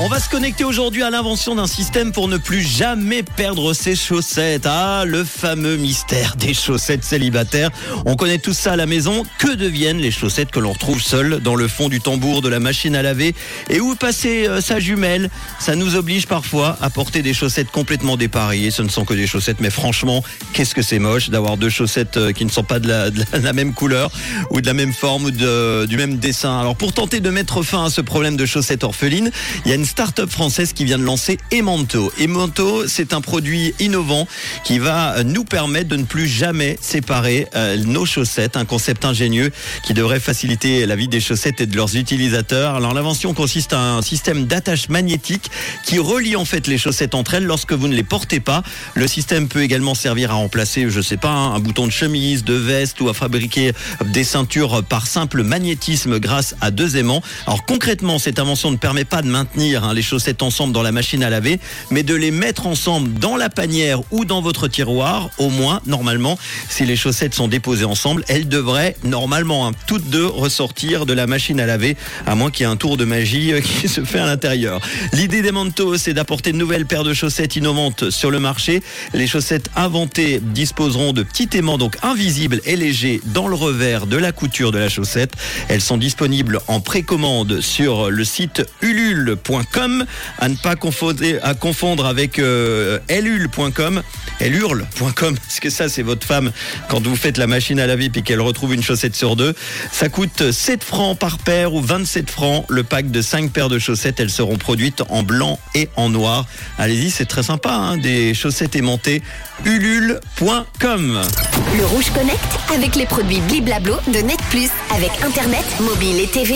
On va se connecter aujourd'hui à l'invention d'un système pour ne plus jamais perdre ses chaussettes. Ah, le fameux mystère des chaussettes célibataires. On connaît tout ça à la maison. Que deviennent les chaussettes que l'on retrouve seules dans le fond du tambour de la machine à laver? Et où passer euh, sa jumelle? Ça nous oblige parfois à porter des chaussettes complètement dépareillées. Ce ne sont que des chaussettes, mais franchement, qu'est-ce que c'est moche d'avoir deux chaussettes euh, qui ne sont pas de la, même couleur ou de la même forme ou du même dessin. Alors pour tenter de mettre fin à ce problème de chaussettes orphelines, il y a une start-up française qui vient de lancer Emanto. Emanto, c'est un produit innovant qui va nous permettre de ne plus jamais séparer euh, nos chaussettes. Un concept ingénieux qui devrait faciliter la vie des chaussettes et de leurs utilisateurs. Alors l'invention consiste à un système d'attache magnétique qui relie en fait les chaussettes entre elles lorsque vous ne les portez pas. Le système peut également servir à remplacer, je sais pas, un bouton de chemise, de veste ou à fabriquer des ceintures par simple magnétisme grâce à deux aimants. Alors concrètement, cette invention ne permet pas de maintenir hein, les chaussettes ensemble dans la machine à laver, mais de les mettre ensemble dans la panière ou dans votre tiroir. Au moins, normalement, si les chaussettes sont déposées ensemble, elles devraient normalement hein, toutes deux ressortir de la machine à laver, à moins qu'il y ait un tour de magie euh, qui se fait à l'intérieur. L'idée des Mantos, c'est d'apporter de nouvelles paires de chaussettes innovantes sur le marché. Les chaussettes inventées disposeront de petits aimants donc invisibles et légers dans le revers de la couture de la chaussette. Elles sont disponibles en précommande sur le site ulule.com à ne pas confondre, à confondre avec euh, elhurle.com parce que ça c'est votre femme quand vous faites la machine à laver puis qu'elle retrouve une chaussette sur deux. Ça coûte 7 francs par paire ou 27 francs. Le pack de 5 paires de chaussettes elles seront produites en blanc et en noir. Allez-y c'est très sympa hein, des chaussettes aimantées. ulule.com Le Rouge Connect avec les produits Bliblablo de Net Plus avec Internet, mobile et TV.